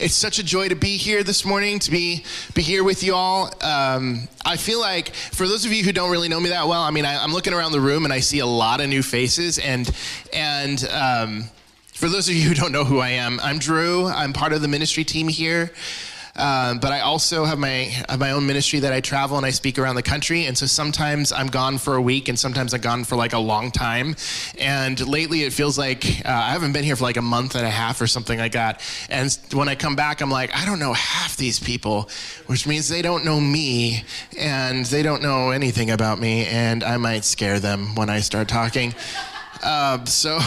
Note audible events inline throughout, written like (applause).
it's such a joy to be here this morning, to be be here with you all. Um, I feel like for those of you who don't really know me that well, I mean, I, am looking around the room and I see a lot of new faces, and and um, for those of you who don't know who I am, I'm Drew. I'm part of the ministry team here. Um, but I also have my have my own ministry that I travel and I speak around the country. And so sometimes I'm gone for a week, and sometimes I'm gone for like a long time. And lately, it feels like uh, I haven't been here for like a month and a half or something like that. And when I come back, I'm like, I don't know half these people, which means they don't know me, and they don't know anything about me, and I might scare them when I start talking. Uh, so,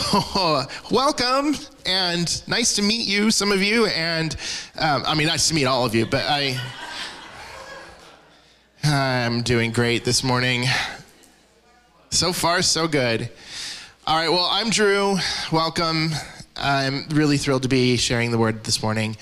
(laughs) welcome and nice to meet you, some of you. And um, I mean, nice to meet all of you, but I, I'm doing great this morning. So far, so good. All right, well, I'm Drew. Welcome. I'm really thrilled to be sharing the word this morning.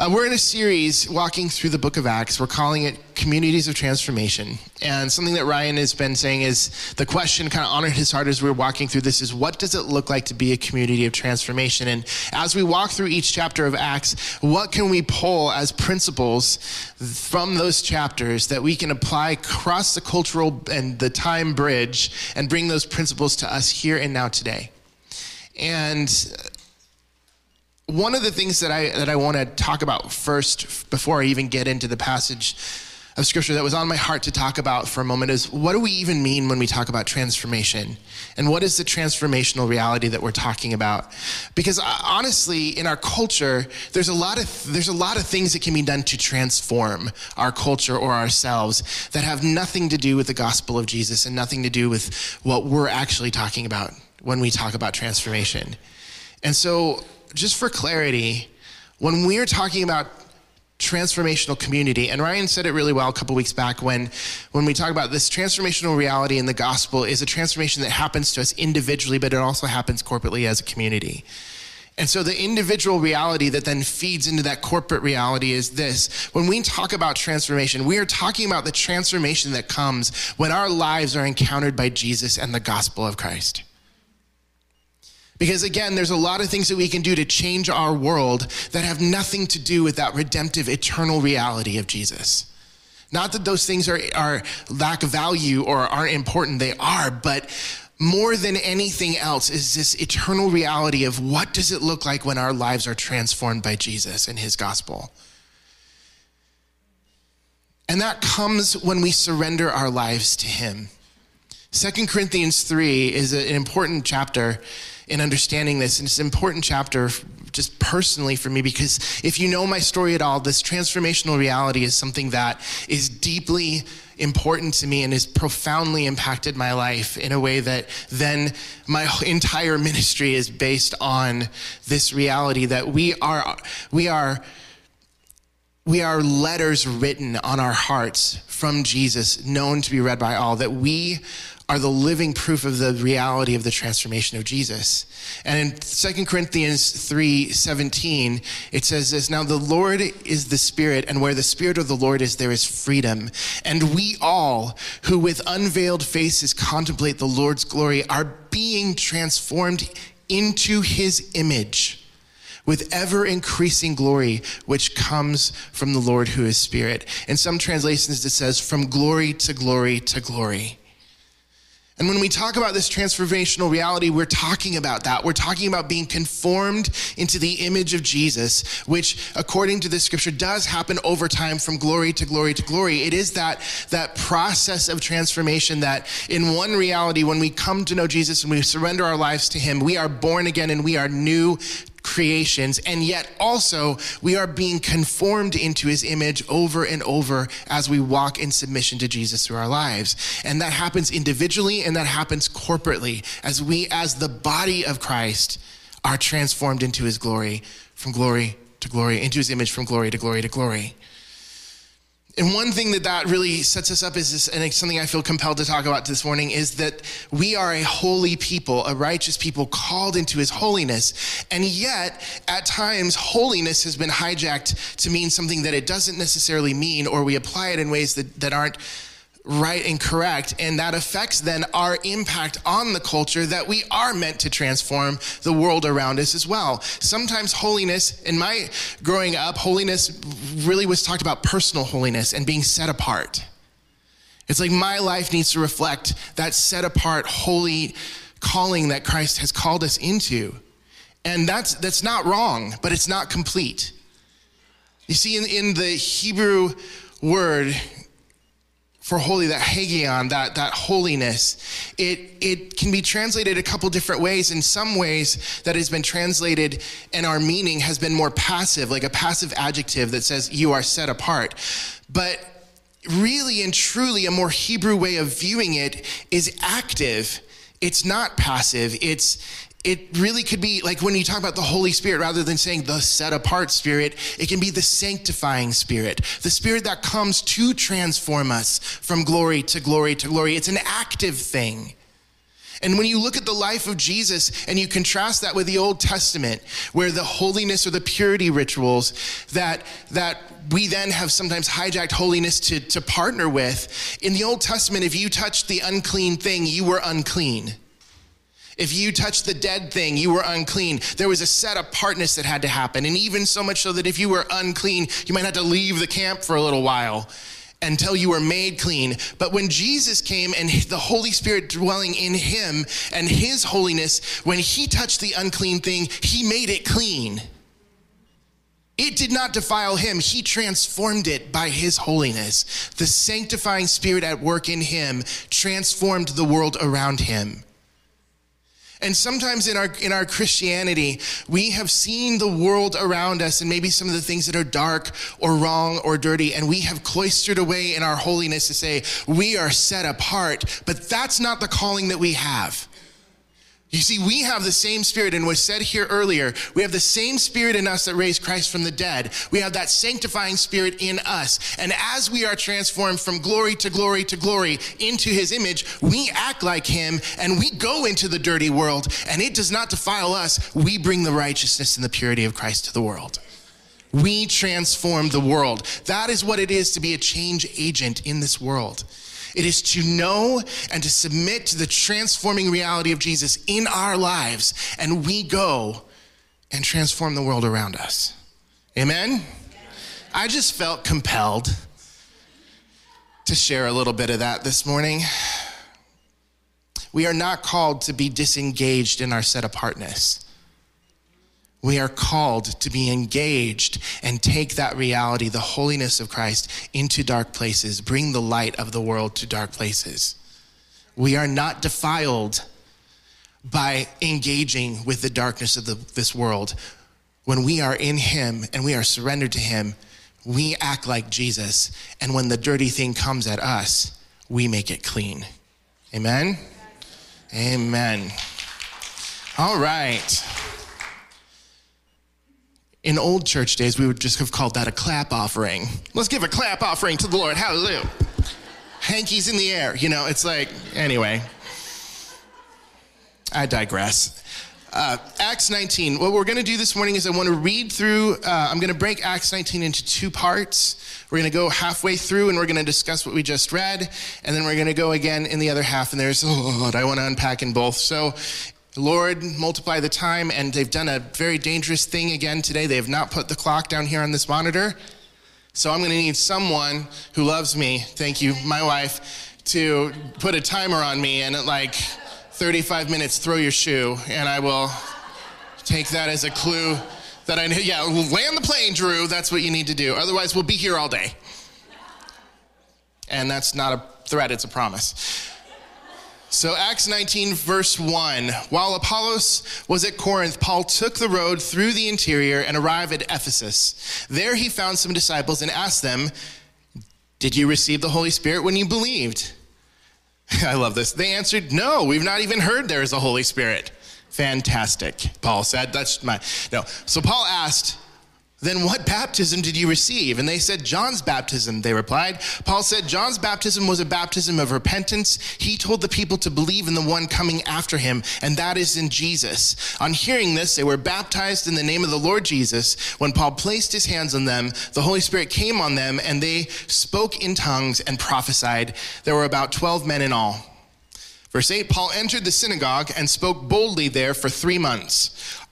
Uh, we're in a series walking through the book of Acts. We're calling it Communities of Transformation. And something that Ryan has been saying is the question kind of honored his heart as we are walking through this is what does it look like to be a community of transformation? And as we walk through each chapter of Acts, what can we pull as principles from those chapters that we can apply across the cultural and the time bridge and bring those principles to us here and now today? And one of the things that I that I want to talk about first before I even get into the passage of scripture that was on my heart to talk about for a moment is what do we even mean when we talk about transformation? And what is the transformational reality that we're talking about? Because uh, honestly, in our culture, there's a lot of there's a lot of things that can be done to transform our culture or ourselves that have nothing to do with the gospel of Jesus and nothing to do with what we're actually talking about when we talk about transformation. And so just for clarity, when we're talking about transformational community and ryan said it really well a couple weeks back when when we talk about this transformational reality in the gospel is a transformation that happens to us individually but it also happens corporately as a community and so the individual reality that then feeds into that corporate reality is this. When we talk about transformation, we are talking about the transformation that comes when our lives are encountered by Jesus and the gospel of Christ. Because again, there's a lot of things that we can do to change our world that have nothing to do with that redemptive, eternal reality of Jesus. Not that those things are, are lack value or aren't important, they are, but more than anything else is this eternal reality of what does it look like when our lives are transformed by Jesus and his gospel. And that comes when we surrender our lives to him. Second Corinthians 3 is an important chapter in understanding this. And it's an important chapter just personally for me because if you know my story at all, this transformational reality is something that is deeply important to me and has profoundly impacted my life in a way that then my entire ministry is based on this reality that we are we are we are letters written on our hearts from Jesus known to be read by all that we are the living proof of the reality of the transformation of Jesus. And in 2 Corinthians 3 17, it says this Now the Lord is the Spirit, and where the Spirit of the Lord is, there is freedom. And we all who with unveiled faces contemplate the Lord's glory are being transformed into his image with ever increasing glory, which comes from the Lord who is Spirit. In some translations, it says, from glory to glory to glory. And when we talk about this transformational reality, we're talking about that. We're talking about being conformed into the image of Jesus, which according to this scripture does happen over time from glory to glory to glory. It is that, that process of transformation that in one reality, when we come to know Jesus and we surrender our lives to him, we are born again and we are new creations, and yet also we are being conformed into his image over and over as we walk in submission to Jesus through our lives. And that happens individually and that happens corporately as we, as the body of Christ, are transformed into his glory, from glory to glory, into his image from glory to glory to glory. And one thing that that really sets us up is this, and it's something I feel compelled to talk about this morning, is that we are a holy people, a righteous people called into his holiness. And yet, at times, holiness has been hijacked to mean something that it doesn't necessarily mean, or we apply it in ways that, that aren't right and correct. And that affects then our impact on the culture that we are meant to transform the world around us as well. Sometimes holiness, in my growing up, holiness really was talked about personal holiness and being set apart. It's like my life needs to reflect that set apart, holy calling that Christ has called us into. And that's, that's not wrong, but it's not complete. You see, in, in the Hebrew word for holy, that hagion, that, that holiness, it, it can be translated a couple different ways. In some ways, that has been translated and our meaning has been more passive, like a passive adjective that says you are set apart. But really and truly, a more Hebrew way of viewing it is active. It's not passive. It's, it really could be like when you talk about the Holy Spirit, rather than saying the set apart Spirit, it can be the sanctifying Spirit, the Spirit that comes to transform us from glory to glory to glory. It's an active thing. And when you look at the life of Jesus and you contrast that with the Old Testament, where the holiness or the purity rituals that, that we then have sometimes hijacked holiness to, to partner with, in the Old Testament, if you touched the unclean thing, you were unclean. If you touched the dead thing, you were unclean. There was a set apartness that had to happen. And even so much so that if you were unclean, you might have to leave the camp for a little while until you were made clean. But when Jesus came and the Holy Spirit dwelling in him and his holiness, when he touched the unclean thing, he made it clean. It did not defile him. He transformed it by his holiness. The sanctifying spirit at work in him transformed the world around him. And sometimes in our, in our Christianity, we have seen the world around us and maybe some of the things that are dark or wrong or dirty, and we have cloistered away in our holiness to say, we are set apart. But that's not the calling that we have. You see, we have the same spirit, and was said here earlier, we have the same spirit in us that raised Christ from the dead. We have that sanctifying spirit in us. And as we are transformed from glory to glory to glory into his image, we act like him and we go into the dirty world, and it does not defile us. We bring the righteousness and the purity of Christ to the world. We transform the world. That is what it is to be a change agent in this world. It is to know and to submit to the transforming reality of Jesus in our lives, and we go and transform the world around us. Amen? I just felt compelled to share a little bit of that this morning. We are not called to be disengaged in our set apartness. We are called to be engaged and take that reality, the holiness of Christ, into dark places, bring the light of the world to dark places. We are not defiled by engaging with the darkness of the, this world. When we are in Him and we are surrendered to Him, we act like Jesus. And when the dirty thing comes at us, we make it clean. Amen? Amen. All right. In old church days, we would just have called that a clap offering. Let's give a clap offering to the Lord. Hallelujah. Hankies in the air. You know, it's like, anyway. I digress. Uh, Acts 19. What we're going to do this morning is I want to read through, uh, I'm going to break Acts 19 into two parts. We're going to go halfway through and we're going to discuss what we just read, and then we're going to go again in the other half, and there's, oh, I want to unpack in both. So Lord, multiply the time, and they've done a very dangerous thing again today. They have not put the clock down here on this monitor. So I'm going to need someone who loves me, thank you, my wife, to put a timer on me and at like 35 minutes, throw your shoe, and I will take that as a clue that I know. Yeah, land the plane, Drew. That's what you need to do. Otherwise, we'll be here all day. And that's not a threat, it's a promise. So, Acts 19, verse 1. While Apollos was at Corinth, Paul took the road through the interior and arrived at Ephesus. There he found some disciples and asked them, Did you receive the Holy Spirit when you believed? (laughs) I love this. They answered, No, we've not even heard there is a Holy Spirit. Fantastic, Paul said. That's my, no. So, Paul asked, Then what baptism did you receive? And they said, John's baptism, they replied. Paul said, John's baptism was a baptism of repentance. He told the people to believe in the one coming after him, and that is in Jesus. On hearing this, they were baptized in the name of the Lord Jesus. When Paul placed his hands on them, the Holy Spirit came on them, and they spoke in tongues and prophesied. There were about 12 men in all. Verse 8 Paul entered the synagogue and spoke boldly there for three months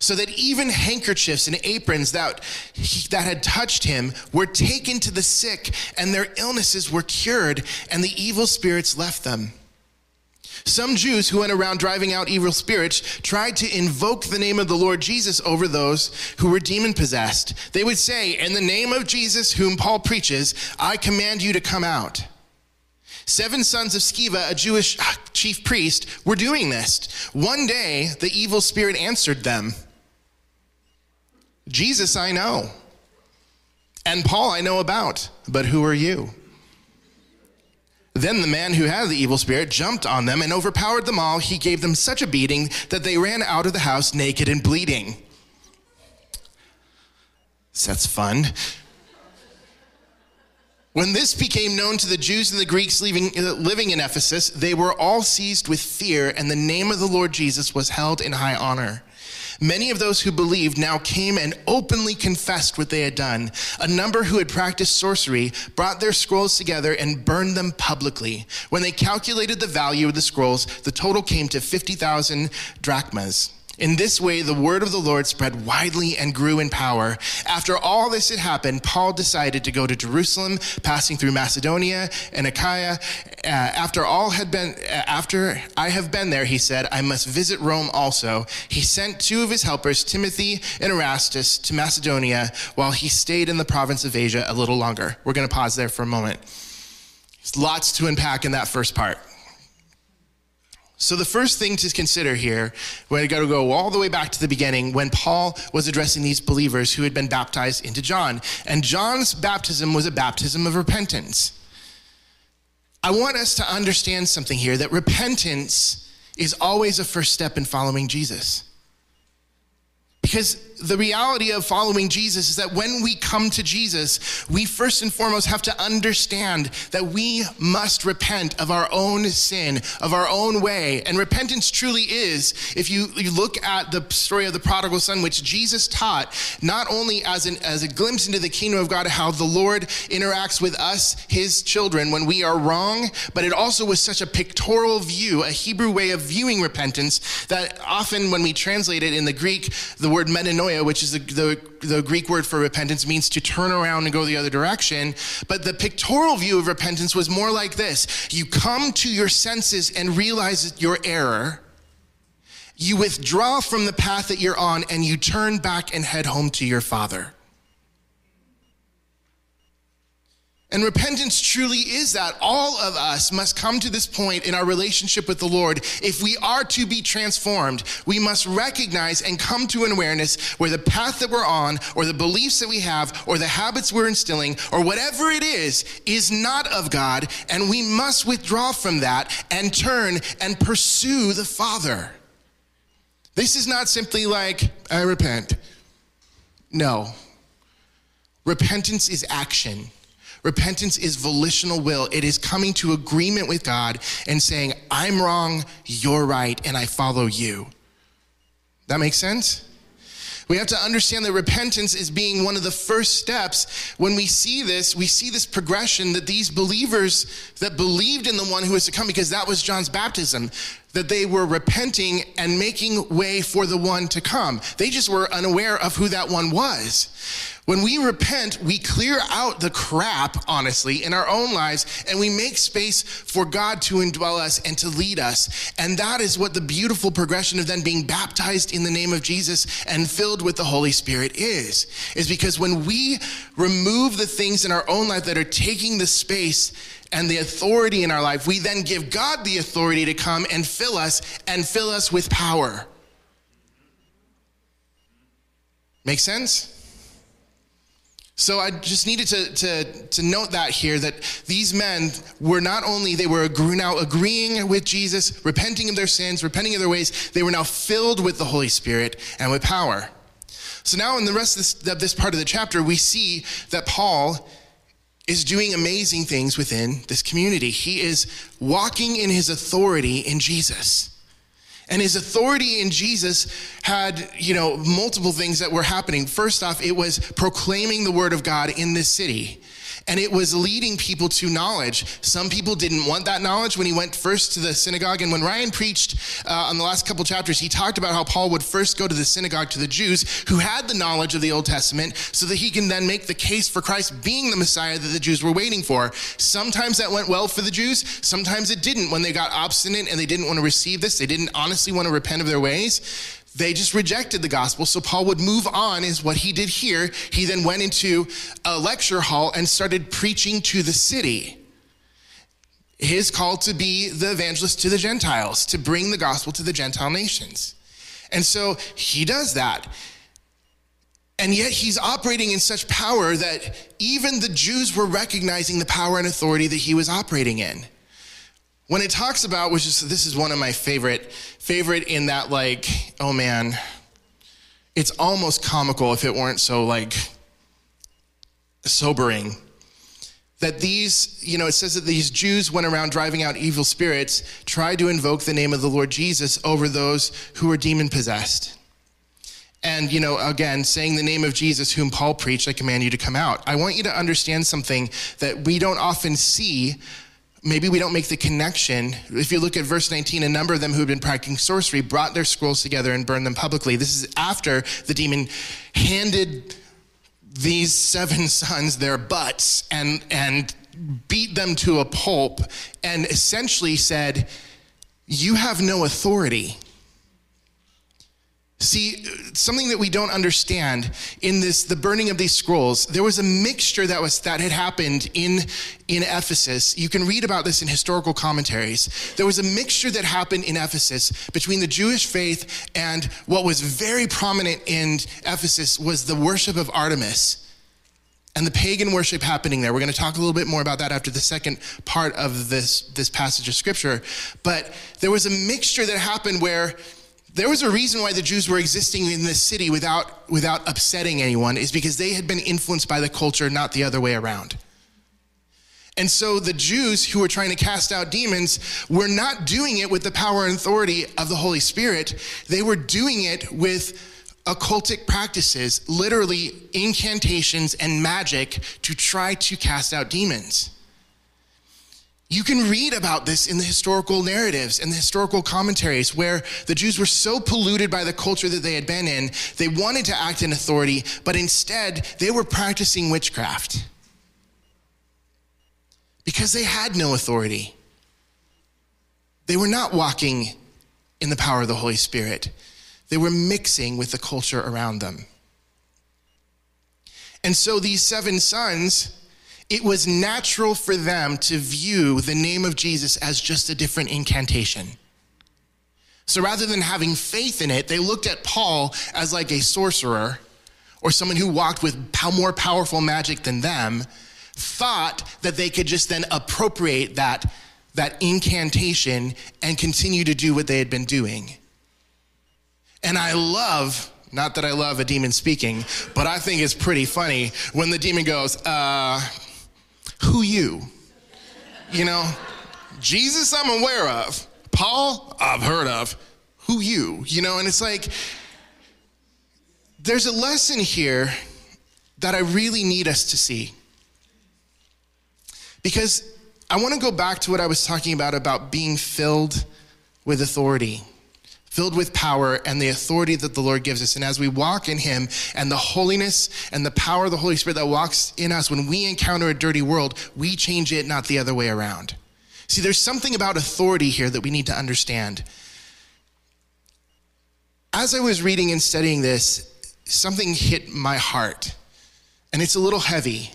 so that even handkerchiefs and aprons that, that had touched him were taken to the sick, and their illnesses were cured, and the evil spirits left them. Some Jews who went around driving out evil spirits tried to invoke the name of the Lord Jesus over those who were demon possessed. They would say, In the name of Jesus, whom Paul preaches, I command you to come out. Seven sons of Sceva, a Jewish ah, chief priest, were doing this. One day, the evil spirit answered them. Jesus I know, and Paul I know about, but who are you? Then the man who had the evil spirit jumped on them and overpowered them all. He gave them such a beating that they ran out of the house naked and bleeding. That's fun. When this became known to the Jews and the Greeks living, uh, living in Ephesus, they were all seized with fear, and the name of the Lord Jesus was held in high honor. Many of those who believed now came and openly confessed what they had done. A number who had practiced sorcery brought their scrolls together and burned them publicly. When they calculated the value of the scrolls, the total came to 50,000 drachmas. In this way, the word of the Lord spread widely and grew in power. After all this had happened, Paul decided to go to Jerusalem, passing through Macedonia and Achaia. Uh, after all had been, uh, after I have been there, he said, I must visit Rome also. He sent two of his helpers, Timothy and Erastus, to Macedonia while he stayed in the province of Asia a little longer. We're going to pause there for a moment. There's lots to unpack in that first part. So, the first thing to consider here, we got to go all the way back to the beginning when Paul was addressing these believers who had been baptized into John. And John's baptism was a baptism of repentance. I want us to understand something here that repentance is always a first step in following Jesus. Because the reality of following Jesus is that when we come to Jesus, we first and foremost have to understand that we must repent of our own sin, of our own way. And repentance truly is, if you, you look at the story of the prodigal son, which Jesus taught, not only as, an, as a glimpse into the kingdom of God, how the Lord interacts with us, his children, when we are wrong, but it also was such a pictorial view, a Hebrew way of viewing repentance, that often when we translate it in the Greek, the word metanoia metanoia, which is the, the, the, Greek word for repentance, means to turn around and go the other direction. But the pictorial view of repentance was more like this you come to your senses and realize your error. You withdraw from the path that you're on and you turn back and head home to your father. And repentance truly is that. All of us must come to this point in our relationship with the Lord. If we are to be transformed, we must recognize and come to an awareness where the path that we're on, or the beliefs that we have, or the habits we're instilling, or whatever it is, is not of God. And we must withdraw from that and turn and pursue the Father. This is not simply like, I repent. No. Repentance is action. Repentance is volitional will. It is coming to agreement with God and saying, I'm wrong, you're right, and I follow you. That makes sense? We have to understand that repentance is being one of the first steps. When we see this, we see this progression that these believers that believed in the one who was to come, because that was John's baptism. That they were repenting and making way for the one to come. They just were unaware of who that one was. When we repent, we clear out the crap, honestly, in our own lives, and we make space for God to indwell us and to lead us. And that is what the beautiful progression of then being baptized in the name of Jesus and filled with the Holy Spirit is. Is because when we remove the things in our own life that are taking the space and the authority in our life, we then give God the authority to come and fill us and fill us with power. Make sense? So I just needed to, to, to note that here that these men were not only, they were now agreeing with Jesus, repenting of their sins, repenting of their ways, they were now filled with the Holy Spirit and with power. So now in the rest of this, of this part of the chapter, we see that Paul is doing amazing things within this community. He is walking in his authority in Jesus. And his authority in Jesus had, you know, multiple things that were happening. First off, it was proclaiming the word of God in this city and it was leading people to knowledge. Some people didn't want that knowledge when he went first to the synagogue. And when Ryan preached uh, on the last couple chapters, he talked about how Paul would first go to the synagogue to the Jews who had the knowledge of the Old Testament so that he can then make the case for Christ being the Messiah that the Jews were waiting for. Sometimes that went well for the Jews, sometimes it didn't when they got obstinate and they didn't want to receive this. They didn't honestly want to repent of their ways they just rejected the gospel. So Paul would move on, is what he did here. He then went into a lecture hall and started preaching to the city. His call to be the evangelist to the Gentiles, to bring the gospel to the Gentile nations. And so he does that. And yet he's operating in such power that even the Jews were recognizing the power and authority that he was operating in when it talks about which is this is one of my favorite favorite in that like oh man it's almost comical if it weren't so like sobering. That these you know it says that these jews went around driving out evil spirits tried to invoke the name of the lord jesus over those who were demon possessed and you know again saying the name of jesus whom paul preached i command you to come out. I want you to understand something that we don't often see maybe we don't make the connection. If you look at verse 19, a number of them who had been practicing sorcery brought their scrolls together and burned them publicly. This is after the demon handed these seven (laughs) sons their butts and, and beat them to a pulp and essentially said, You have no authority. See, something that we don't understand in this, the burning of these scrolls, there was a mixture that was, that had happened in, in Ephesus. You can read about this in historical commentaries. There was a mixture that happened in Ephesus between the Jewish faith and what was very prominent in Ephesus was the worship of Artemis and the pagan worship happening there. We're going to talk a little bit more about that after the second part of this, this passage of scripture. But there was a mixture that happened where there was a reason why the Jews were existing in this city without, without upsetting anyone, is because they had been influenced by the culture, not the other way around. And so the Jews who were trying to cast out demons were not doing it with the power and authority of the Holy Spirit. They were doing it with occultic practices, literally incantations and magic to try to cast out demons. You can read about this in the historical narratives and the historical commentaries where the Jews were so polluted by the culture that they had been in, they wanted to act in authority, but instead they were practicing witchcraft because they had no authority. They were not walking in the power of the Holy Spirit, they were mixing with the culture around them. And so these seven sons it was natural for them to view the name of Jesus as just a different incantation. So rather than having faith in it, they looked at Paul as like a sorcerer or someone who walked with more powerful magic than them, thought that they could just then appropriate that, that incantation and continue to do what they had been doing. And I love, not that I love a demon speaking, but I think it's pretty funny when the demon goes, uh, who you? You know, Jesus I'm aware of. Paul I've heard of. Who you? You know, and it's like there's a lesson here that I really need us to see. Because I want to go back to what I was talking about about being filled with authority, filled with power and the authority that the Lord gives us. And as we walk in Him and the holiness and the power of the Holy Spirit that walks in us, when we encounter a dirty world, we change it, not the other way around. See, there's something about authority here that we need to understand. As I was reading and studying this, something hit my heart, and it's a little heavy.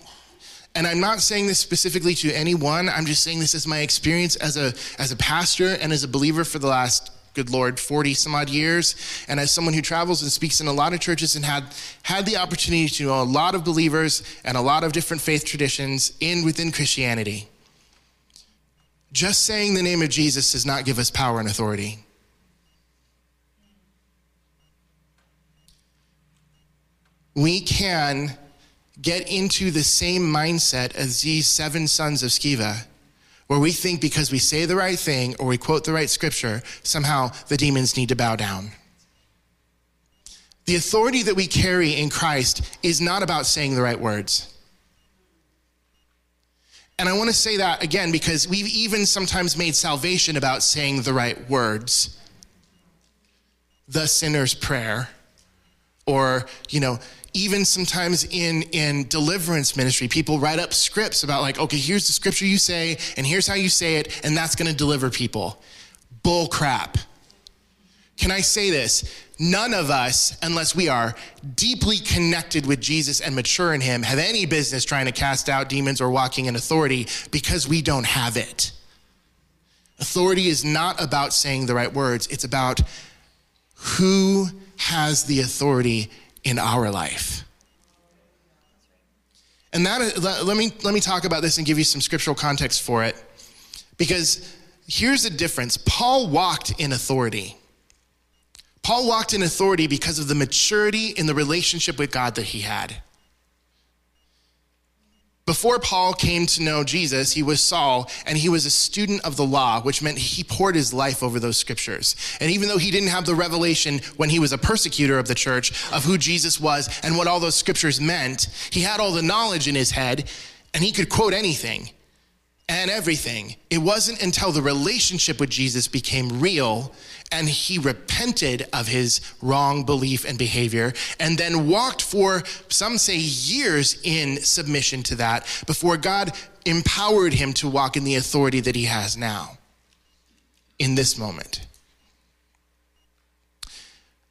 And I'm not saying this specifically to anyone. I'm just saying this as my experience as a as a pastor and as a believer for the last good lord 40 some odd years and as someone who travels and speaks in a lot of churches and had had the opportunity to know a lot of believers and a lot of different faith traditions in within Christianity. Just saying the name of Jesus does not give us power and authority. We can get into the same mindset as these seven sons of Sceva, where we think because we say the right thing or we quote the right scripture, somehow the demons need to bow down. The authority that we carry in Christ is not about saying the right words. And I want to say that again because we've even sometimes made salvation about saying the right words. The sinner's prayer, or, you know, even sometimes in in deliverance ministry people write up scripts about like okay here's the scripture you say and here's how you say it and that's going to deliver people. Bull crap can i say this? None of us unless we are deeply connected with jesus and mature in him have any business trying to cast out demons or walking in authority because we don't have it. Authority is not about saying the right words. It's about who has the authority in our life. And that let me let me talk about this and give you some scriptural context for it. Because here's the difference. Paul walked in authority. Paul walked in authority because of the maturity in the relationship with God that he had. Before Paul came to know Jesus, he was Saul and he was a student of the law, which meant he poured his life over those scriptures. And even though he didn't have the revelation when he was a persecutor of the church of who Jesus was and what all those scriptures meant, he had all the knowledge in his head and he could quote anything and everything. It wasn't until the relationship with Jesus became real and he repented of his wrong belief and behavior and then walked for some say years in submission to that before God empowered him to walk in the authority that he has now in this moment.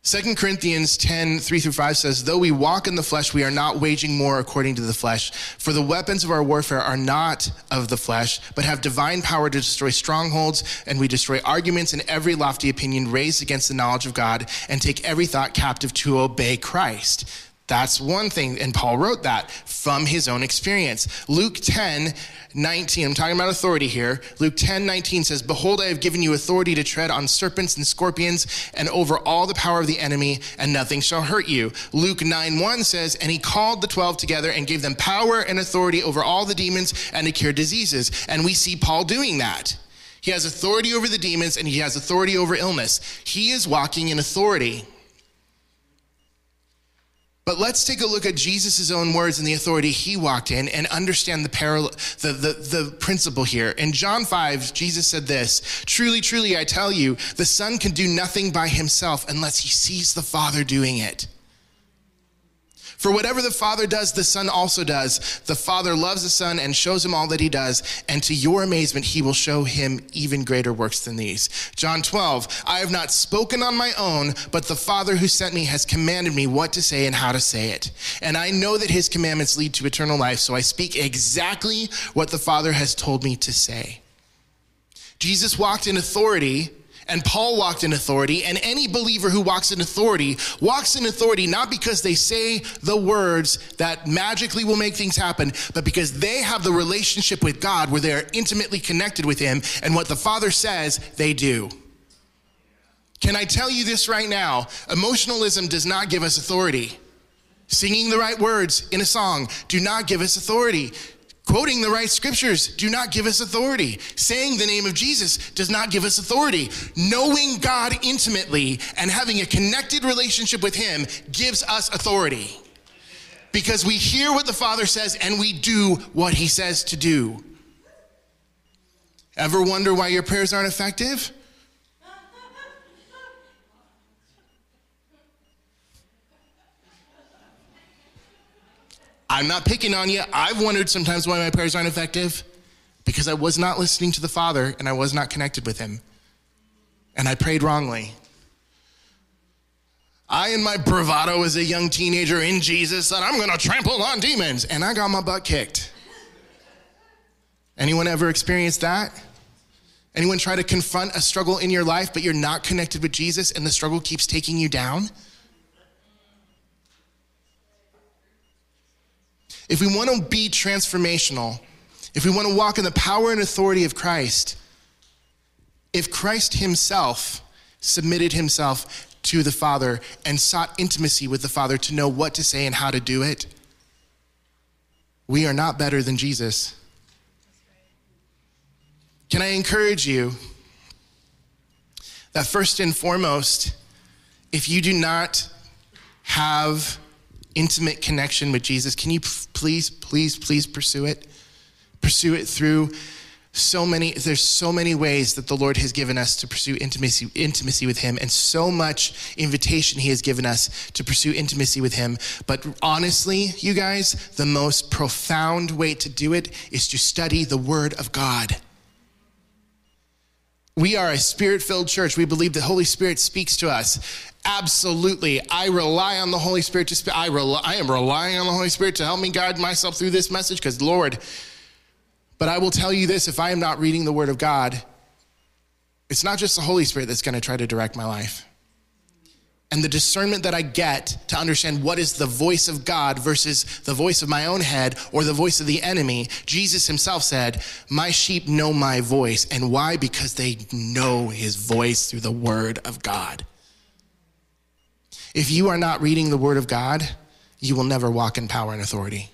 2 Corinthians 10, 3 through 5 says, Though we walk in the flesh, we are not waging war according to the flesh. For the weapons of our warfare are not of the flesh, but have divine power to destroy strongholds, and we destroy arguments and every lofty opinion raised against the knowledge of God, and take every thought captive to obey Christ. That's one thing. And Paul wrote that from his own experience. Luke 10, 19, I'm talking about authority here. Luke 10, 19 says, Behold, I have given you authority to tread on serpents and scorpions and over all the power of the enemy, and nothing shall hurt you. Luke 9, 1 says, And he called the 12 together and gave them power and authority over all the demons and to cure diseases. And we see Paul doing that. He has authority over the demons and he has authority over illness. He is walking in authority. But let's take a look at Jesus' own words and the authority he walked in and understand the, parallel, the, the, the principle here. In John 5, Jesus said this Truly, truly, I tell you, the Son can do nothing by himself unless he sees the Father doing it. For whatever the Father does, the Son also does. The Father loves the Son and shows him all that he does, and to your amazement, he will show him even greater works than these. John 12, I have not spoken on my own, but the Father who sent me has commanded me what to say and how to say it. And I know that his commandments lead to eternal life, so I speak exactly what the Father has told me to say. Jesus walked in authority and Paul walked in authority, and any believer who walks in authority walks in authority not because they say the words that magically will make things happen, but because they have the relationship with God where they are intimately connected with Him, and what the Father says, they do. Can I tell you this right now? Emotionalism does not give us authority. Singing the right words in a song do not give us authority. Quoting the right scriptures do not give us authority. Saying the name of Jesus does not give us authority. Knowing God intimately and having a connected relationship with Him gives us authority. Because we hear what the Father says and we do what He says to do. Ever wonder why your prayers aren't effective? I'm not picking on you. I've wondered sometimes why my prayers aren't effective because I was not listening to the Father and I was not connected with Him. And I prayed wrongly. I, in my bravado as a young teenager in Jesus, said, I'm going to trample on demons. And I got my butt kicked. Anyone ever experienced that? Anyone try to confront a struggle in your life, but you're not connected with Jesus and the struggle keeps taking you down? If we want to be transformational, if we want to walk in the power and authority of Christ, if Christ himself submitted himself to the Father and sought intimacy with the Father to know what to say and how to do it, we are not better than Jesus. Can I encourage you that first and foremost, if you do not have intimate connection with Jesus, can you please, please, please pursue it? Pursue it through so many there's so many ways that the lord has given us to pursue intimacy intimacy with him and so much invitation he has given us to pursue intimacy with him. But honestly you guys the most profound way to do it is to study the word of god we are a spirit filled church. We believe the Holy Spirit speaks to us. Absolutely. I rely on the Holy Spirit to speak. I, I am relying on the Holy Spirit to help me guide myself through this message because, Lord, but I will tell you this if I am not reading the Word of God, it's not just the Holy Spirit that's going to try to direct my life and the discernment that I get to understand what is the voice of God versus the voice of my own head or the voice of the enemy, Jesus himself said, My sheep know my voice. And why? Because they know his voice through the word of God. If you are not reading the word of God, you will never walk in power and authority.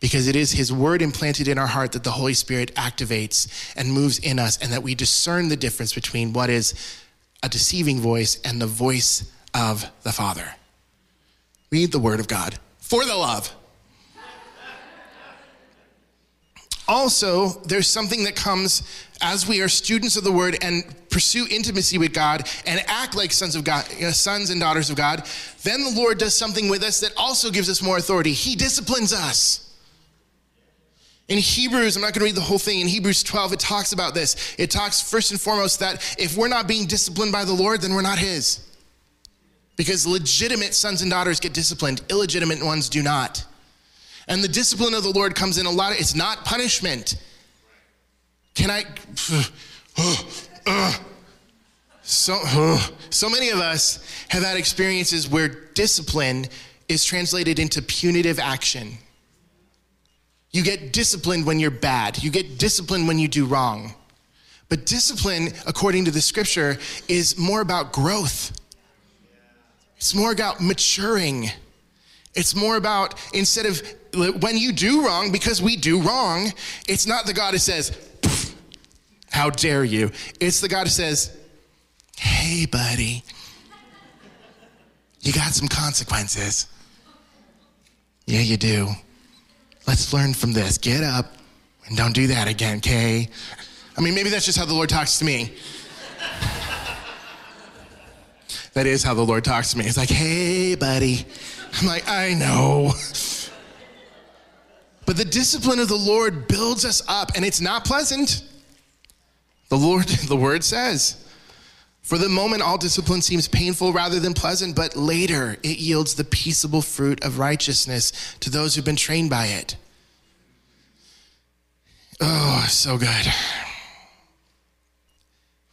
Because it is his word implanted in our heart that the Holy Spirit activates and moves in us, and that we discern the difference between what is a deceiving voice and the voice of the Father. Read the Word of God for the love. Also, there's something that comes as we are students of the Word and pursue intimacy with God and act like sons of God, you know, sons and daughters of God. Then the Lord does something with us that also gives us more authority. He disciplines us. In Hebrews, I'm not going to read the whole thing. In Hebrews 12, it talks about this. It talks first and foremost that if we're not being disciplined by the Lord, then we're not His. Because legitimate sons and daughters get disciplined, illegitimate ones do not. And the discipline of the Lord comes in a lot of, it's not punishment. Can I, so, so many of us have had experiences where discipline is translated into punitive action. You get disciplined when you're bad. You get disciplined when you do wrong. But discipline, according to the scripture, is more about growth. It's more about maturing. It's more about instead of when you do wrong, because we do wrong, it's not the God who says, How dare you? It's the God who says, Hey, buddy, you got some consequences. Yeah, you do. Let's learn from this. Get up and don't do that again, okay? I mean, maybe that's just how the Lord talks to me. that is how the Lord talks to me. He's like, hey, buddy. I'm like, I know. But the discipline of the Lord builds us up, and it's not pleasant. The Lord, (laughs) the word says, for the moment, all discipline seems painful rather than pleasant, but later it yields the peaceable fruit of righteousness to those who've been trained by it. Oh, so good.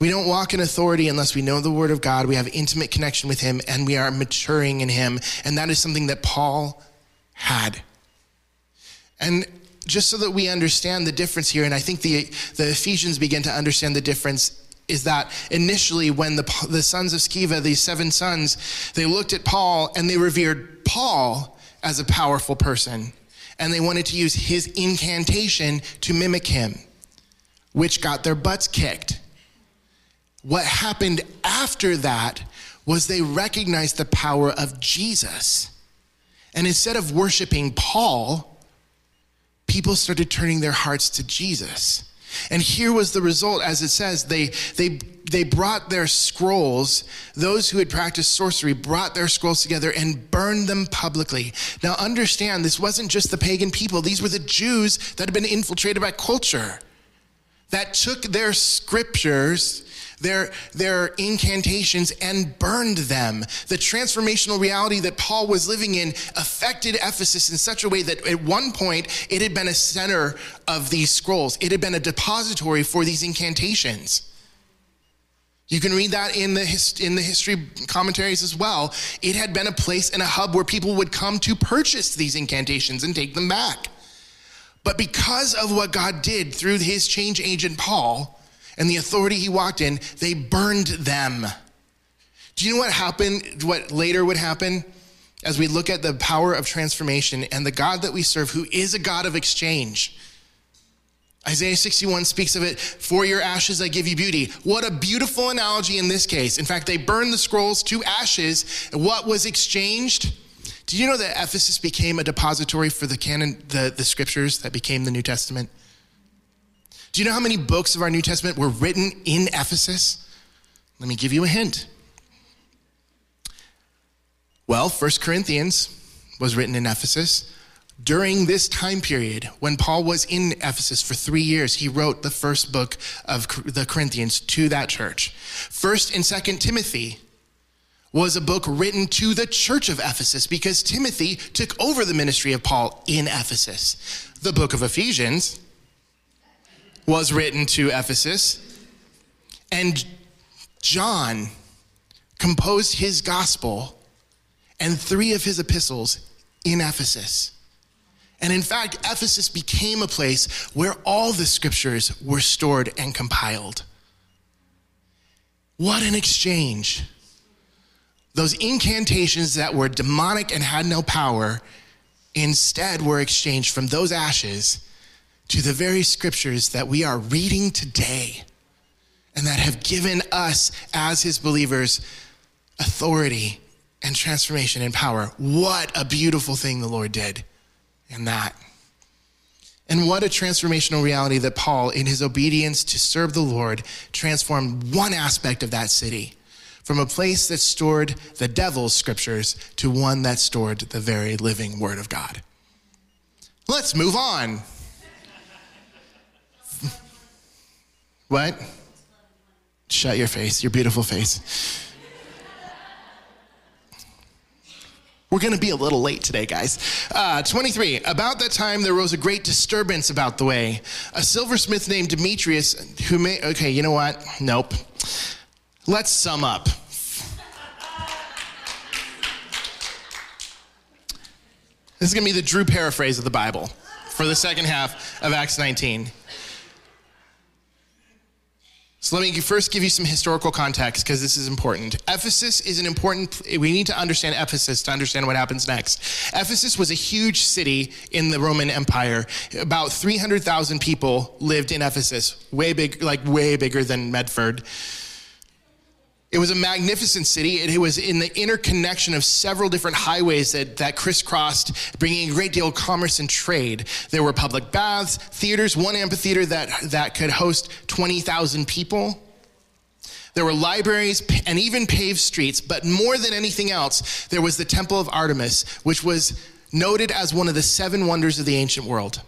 We don't walk in authority unless we know the Word of God, we have intimate connection with Him, and we are maturing in Him. And that is something that Paul had. And just so that we understand the difference here, and I think the, the Ephesians begin to understand the difference is that initially when the, the sons of Sceva, these seven sons, they looked at Paul and they revered Paul as a powerful person. And they wanted to use his incantation to mimic him, which got their butts kicked. What happened after that was they recognized the power of Jesus. And instead of worshiping Paul, people started turning their hearts to Jesus. And here was the result, as it says, they, they, they brought their scrolls, those who had practiced sorcery brought their scrolls together and burned them publicly. Now, understand, this wasn't just the pagan people, these were the Jews that had been infiltrated by culture, that took their scriptures their, their incantations and burned them. The transformational reality that Paul was living in affected Ephesus in such a way that at one point it had been a center of these scrolls, it had been a depository for these incantations. You can read that in the, hist- in the history commentaries as well. It had been a place and a hub where people would come to purchase these incantations and take them back. But because of what God did through his change agent Paul, and the authority he walked in, they burned them. Do you know what happened? What later would happen? As we look at the power of transformation and the God that we serve, who is a God of exchange. Isaiah 61 speaks of it, for your ashes I give you beauty. What a beautiful analogy in this case. In fact, they burned the scrolls to ashes. What was exchanged? Did you know that Ephesus became a depository for the canon, the, the scriptures that became the New Testament? Do you know how many books of our New Testament were written in Ephesus? Let me give you a hint. Well, First Corinthians was written in Ephesus. During this time period, when Paul was in Ephesus for three years, he wrote the first book of the Corinthians to that church. First and Second Timothy was a book written to the church of Ephesus because Timothy took over the ministry of Paul in Ephesus. The book of Ephesians was written to Ephesus, and John composed his gospel and three of his epistles in Ephesus. And in fact, Ephesus became a place where all the scriptures were stored and compiled. What an exchange. Those incantations that were demonic and had no power instead were exchanged from those ashes to the very scriptures that we are reading today and that have given us, as his believers, authority and transformation and power. What a beautiful thing the Lord did in that. And what a transformational reality that Paul, in his obedience to serve the Lord, transformed one aspect of that city from a place that stored the devil's scriptures to one that stored the very living word of God. Let's move on. What? Shut your face, your beautiful face. We're going to be a little late today, guys. Uh, 23. About that time, there rose a great disturbance about the way. A silversmith named Demetrius, who may. Okay, you know what? Nope. Let's sum up. This is going to be the Drew paraphrase of the Bible for the second half of Acts 19. So let me first give you some historical context because this is important. Ephesus is an important, we need to understand Ephesus to understand what happens next. Ephesus was a huge city in the Roman Empire. About 300,000 people lived in Ephesus, way big, like way bigger than Medford. It was a magnificent city. It was in the interconnection of several different highways that, that crisscrossed, bringing a great deal of commerce and trade. There were public baths, theaters, one amphitheater that, that could host 20,000 people. There were libraries and even paved streets, but more than anything else, there was the Temple of Artemis, which was noted as one of the seven wonders of the ancient world.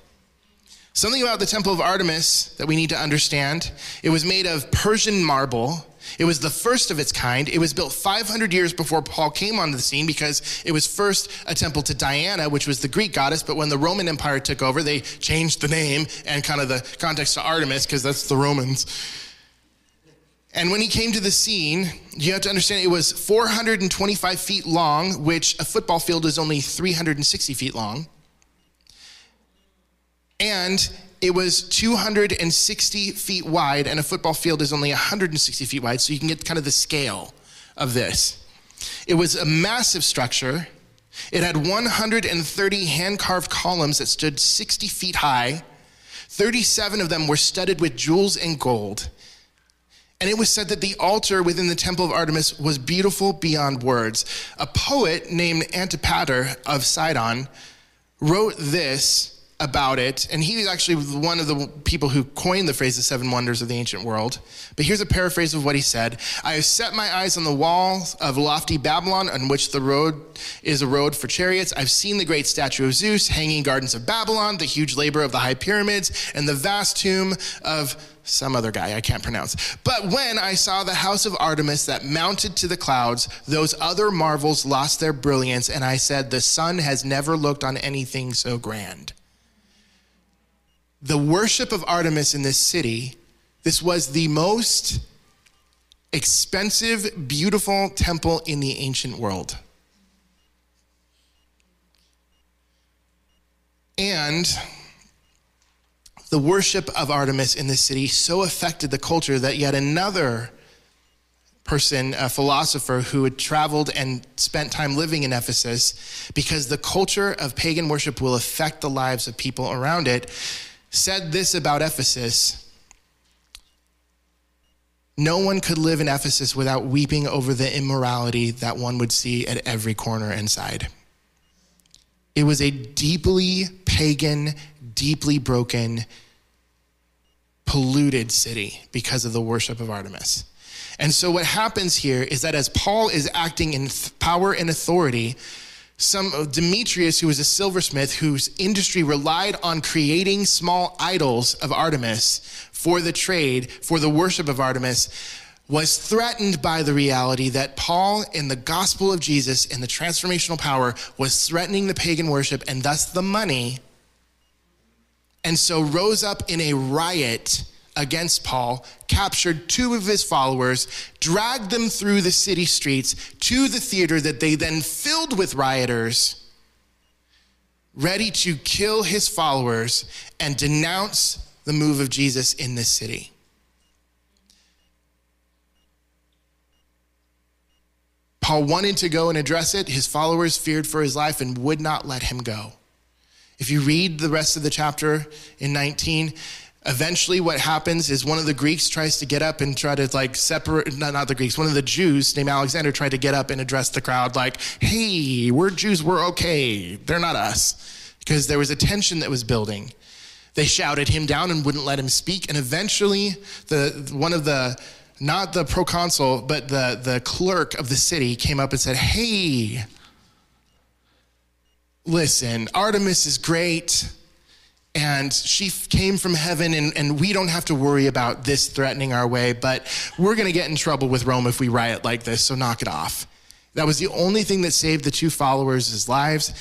Something about the Temple of Artemis that we need to understand it was made of Persian marble it was the first of its kind. It was built 500 years before Paul came onto the scene because it was first a temple to Diana, which was the Greek goddess. But when the Roman Empire took over, they changed the name and kind of the context to Artemis because that's the Romans. And when he came to the scene, you have to understand it was 425 feet long, which a football field is only 360 feet long. And it was 260 feet wide, and a football field is only 160 feet wide, so you can get kind of the scale of this. It was a massive structure. It had 130 hand carved columns that stood 60 feet high. 37 of them were studded with jewels and gold. And it was said that the altar within the temple of Artemis was beautiful beyond words. A poet named Antipater of Sidon wrote this about it, and he was actually one of the people who coined the phrase the seven wonders of the ancient world. But here's a paraphrase of what he said I have set my eyes on the wall of lofty Babylon, on which the road is a road for chariots. I've seen the great statue of Zeus, hanging gardens of Babylon, the huge labor of the high pyramids, and the vast tomb of some other guy I can't pronounce. But when I saw the house of Artemis that mounted to the clouds, those other marvels lost their brilliance, and I said, The sun has never looked on anything so grand. The worship of Artemis in this city, this was the most expensive, beautiful temple in the ancient world. And the worship of Artemis in this city so affected the culture that yet another person, a philosopher who had traveled and spent time living in Ephesus, because the culture of pagan worship will affect the lives of people around it, said this about Ephesus. No one could live in Ephesus without weeping over the immorality that one would see at every corner inside. It was a deeply pagan, deeply broken, polluted city because of the worship of Artemis. And so, what happens here is that as Paul is acting in power and authority, some uh, Demetrius, who was a silversmith whose industry relied on creating small idols of Artemis for the trade, for the worship of Artemis, was threatened by the reality that Paul, in the gospel of Jesus, and the transformational power, was threatening the pagan worship and thus the money and so rose up in a riot against Paul, captured two of his followers, dragged them through the city streets to the theater that they then filled with rioters, ready to kill his followers and denounce the move of Jesus in this city. Paul wanted to go and address it. His followers feared for his life and would not let him go. If you read the rest of the chapter in 19, eventually what happens is one of the Greeks tries to get up and try to like separate, not, not the Greeks, one of the Jews named Alexander tried to get up and address the crowd like, hey, we're Jews, we're okay. They're not us. Because there was a tension that was building. They shouted him down and wouldn't let him speak. And eventually, the, one of the, not the proconsul, but the, the clerk of the city came up and said, hey, listen, Artemis is great and she came from heaven and, and we don't have to worry about this threatening our way, but we're going to get in trouble with Rome if we riot like this, so knock it off. That was the only thing that saved the two followers' lives.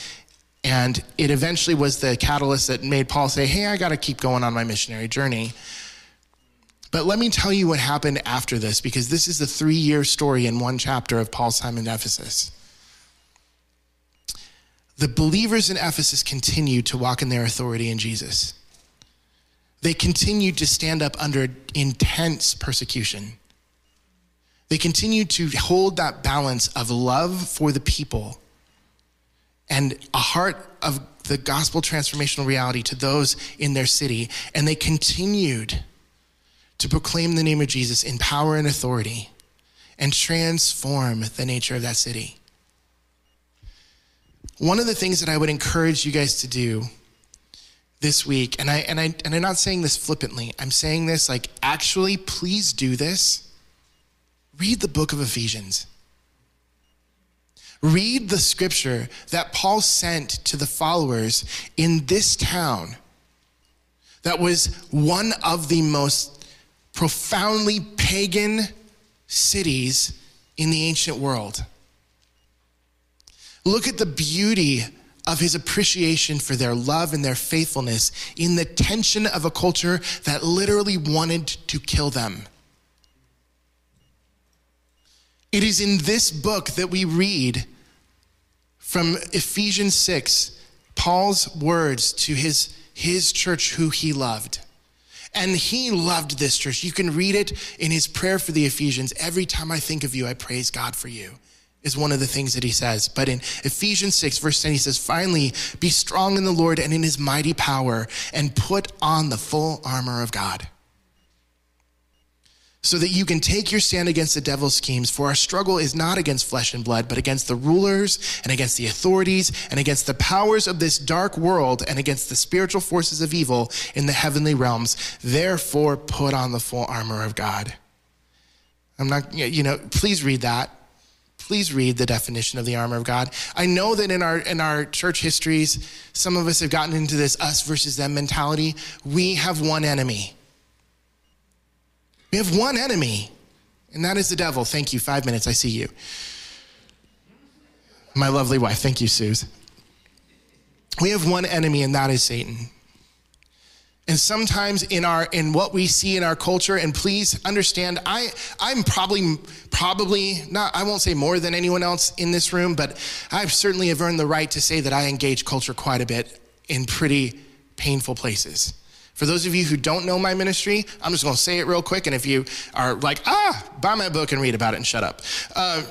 And it eventually was the catalyst that made Paul say, Hey, I got to keep going on my missionary journey. But let me tell you what happened after this, because this is the three year story in one chapter of Paul's time in Ephesus the believers in Ephesus continued to walk in their authority in Jesus. They continued to stand up under intense persecution. They continued to hold that balance of love for the people and a heart of the gospel transformational reality to those in their city. And they continued to proclaim the name of Jesus in power and authority and transform the nature of that city. One of the things that I would encourage you guys to do this week, and I and I and I'm not saying this flippantly. I'm saying this like actually please do this. Read the book of Ephesians. Read the scripture that Paul sent to the followers in this town that was one of the most profoundly pagan cities in the ancient world. Look at the beauty of his appreciation for their love and their faithfulness in the tension of a culture that literally wanted to kill them. It is in this book that we read from Ephesians 6, Paul's words to his, his church who he loved. And he loved this church. You can read it in his prayer for the Ephesians. Every time I think of you, I praise God for you is one of the things that he says. But in Ephesians 6, verse 10, he says, Finally, be strong in the Lord and in his mighty power, and put on the full armor of God so that you can take your stand against the devil's schemes. For our struggle is not against flesh and blood, but against the rulers and against the authorities and against the powers of this dark world and against the spiritual forces of evil in the heavenly realms. Therefore, put on the full armor of God. I'm not, you know, please read that. Please read the definition of the armor of God. I know that in our in our church histories, some of us have gotten into this us versus them mentality. We have one enemy. We have one enemy, and that is the devil. Thank you. Five minutes. I see you. My lovely wife. Thank you, Suze. We have one enemy, and that is Satan. And sometimes in our in what we see in our culture, and please understand, I I'm probably probably not I won't say more than anyone else in this room, but I certainly have earned the right to say that I engage culture quite a bit in pretty painful places. For those of you who don't know my ministry, I'm just going to say it real quick. And if you are like, ah, buy my book and read about it and shut up. Uh,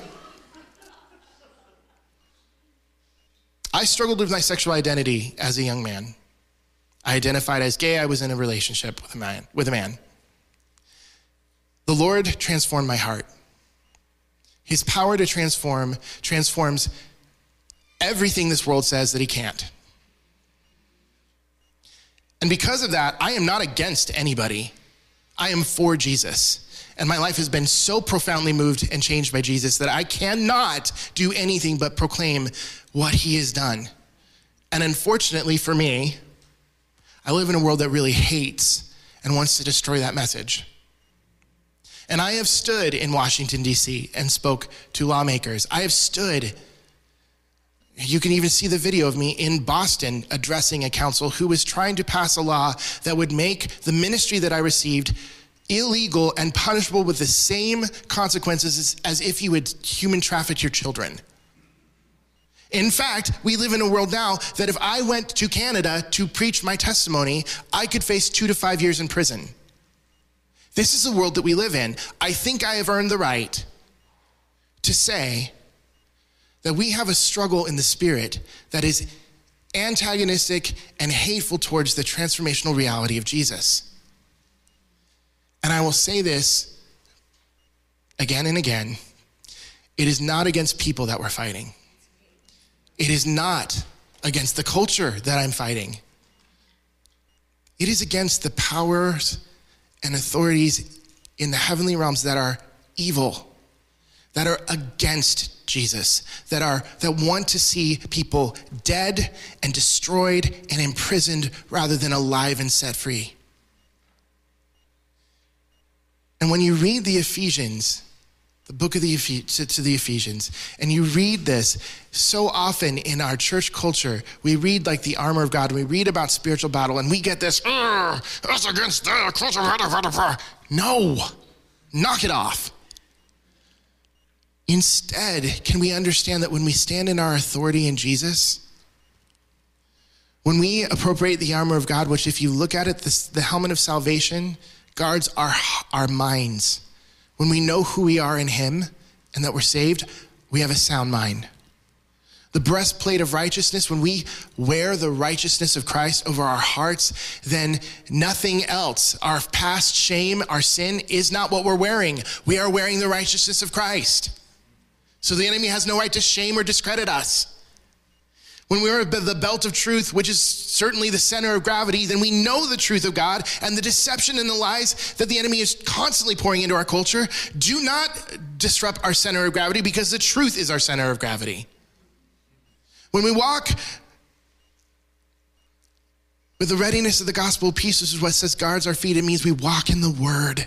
I struggled with my sexual identity as a young man. I identified as gay. I was in a relationship with a man. With a man. The Lord transformed my heart. His power to transform transforms everything this world says that he can't. And because of that, I am not against anybody. I am for Jesus. And my life has been so profoundly moved and changed by Jesus that I cannot do anything but proclaim what he has done. And unfortunately for me, I live in a world that really hates and wants to destroy that message. And I have stood in Washington, D.C., and spoke to lawmakers. I have stood you can even see the video of me in Boston addressing a council who was trying to pass a law that would make the ministry that I received illegal and punishable with the same consequences as if you had human trafficked your children. In fact, we live in a world now that if I went to Canada to preach my testimony, I could face two to five years in prison. This is the world that we live in. I think I have earned the right to say that we have a struggle in the spirit that is antagonistic and hateful towards the transformational reality of Jesus. And I will say this again and again it is not against people that we're fighting, it is not against the culture that I'm fighting. It is against the powers and authorities in the heavenly realms that are evil, that are against Jesus, that are that want to see people dead and destroyed and imprisoned rather than alive and set free. And when you read the Ephesians, the book of the to the Ephesians, and you read this so often in our church culture, we read like the armor of God, we read about spiritual battle, and we get this, that's against the culture. No, knock it off. Instead, can we understand that when we stand in our authority in Jesus, when we appropriate the armor of God, which if you look at it, this, the helmet of salvation guards our, our minds. When we know who we are in Him and that we're saved, we have a sound mind. The breastplate of righteousness, when we wear the righteousness of Christ over our hearts, then nothing else, our past shame, our sin, is not what we're wearing. We are wearing the righteousness of Christ. So the enemy has no right to shame or discredit us. When we are the belt of truth, which is certainly the center of gravity, then we know the truth of God and the deception and the lies that the enemy is constantly pouring into our culture do not disrupt our center of gravity because the truth is our center of gravity. When we walk with the readiness of the gospel of peace, this is what says guards our feet, it means we walk in the word.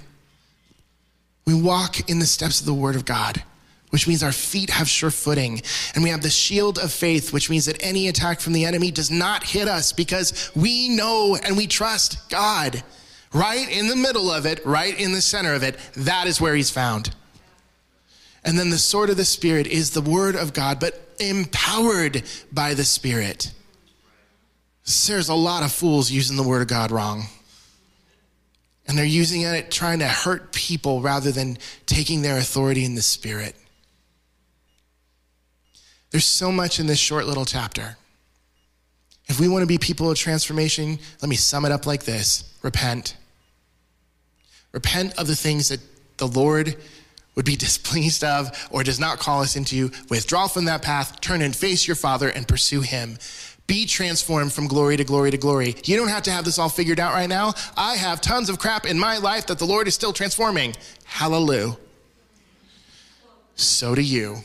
We walk in the steps of the word of God which means our feet have sure footing. And we have the shield of faith, which means that any attack from the enemy does not hit us because we know and we trust God. Right in the middle of it, right in the center of it, that is where he's found. And then the sword of the Spirit is the word of God, but empowered by the Spirit. There's a lot of fools using the word of God wrong. And they're using it trying to hurt people rather than taking their authority in the Spirit. There's so much in this short little chapter. If we want to be people of transformation, let me sum it up like this repent. Repent of the things that the Lord would be (laughs) displeased of or does not call us into, withdraw from that path, turn and face your Father and pursue Him. Be transformed from glory to glory to glory. You don't have to have this all figured out right now. I have tons of crap in my life that the Lord is still transforming. Hallelujah. So do you.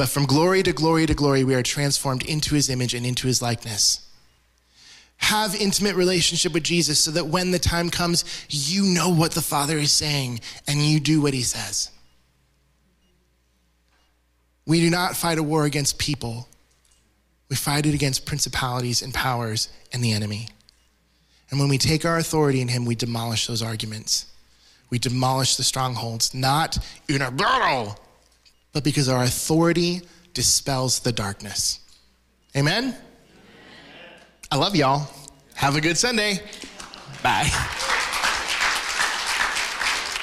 But from glory to glory to glory, we are transformed into his image and into his likeness. Have intimate relationship with Jesus so that when the time comes, you know what the Father is saying and you do what he says. We do not fight a war against people. We fight it against principalities and powers and the enemy. And when we take our authority in him, we demolish those arguments. We demolish the strongholds, not in a battle, but because our authority dispels the darkness. Amen? I love y'all. Have a good Sunday. Bye.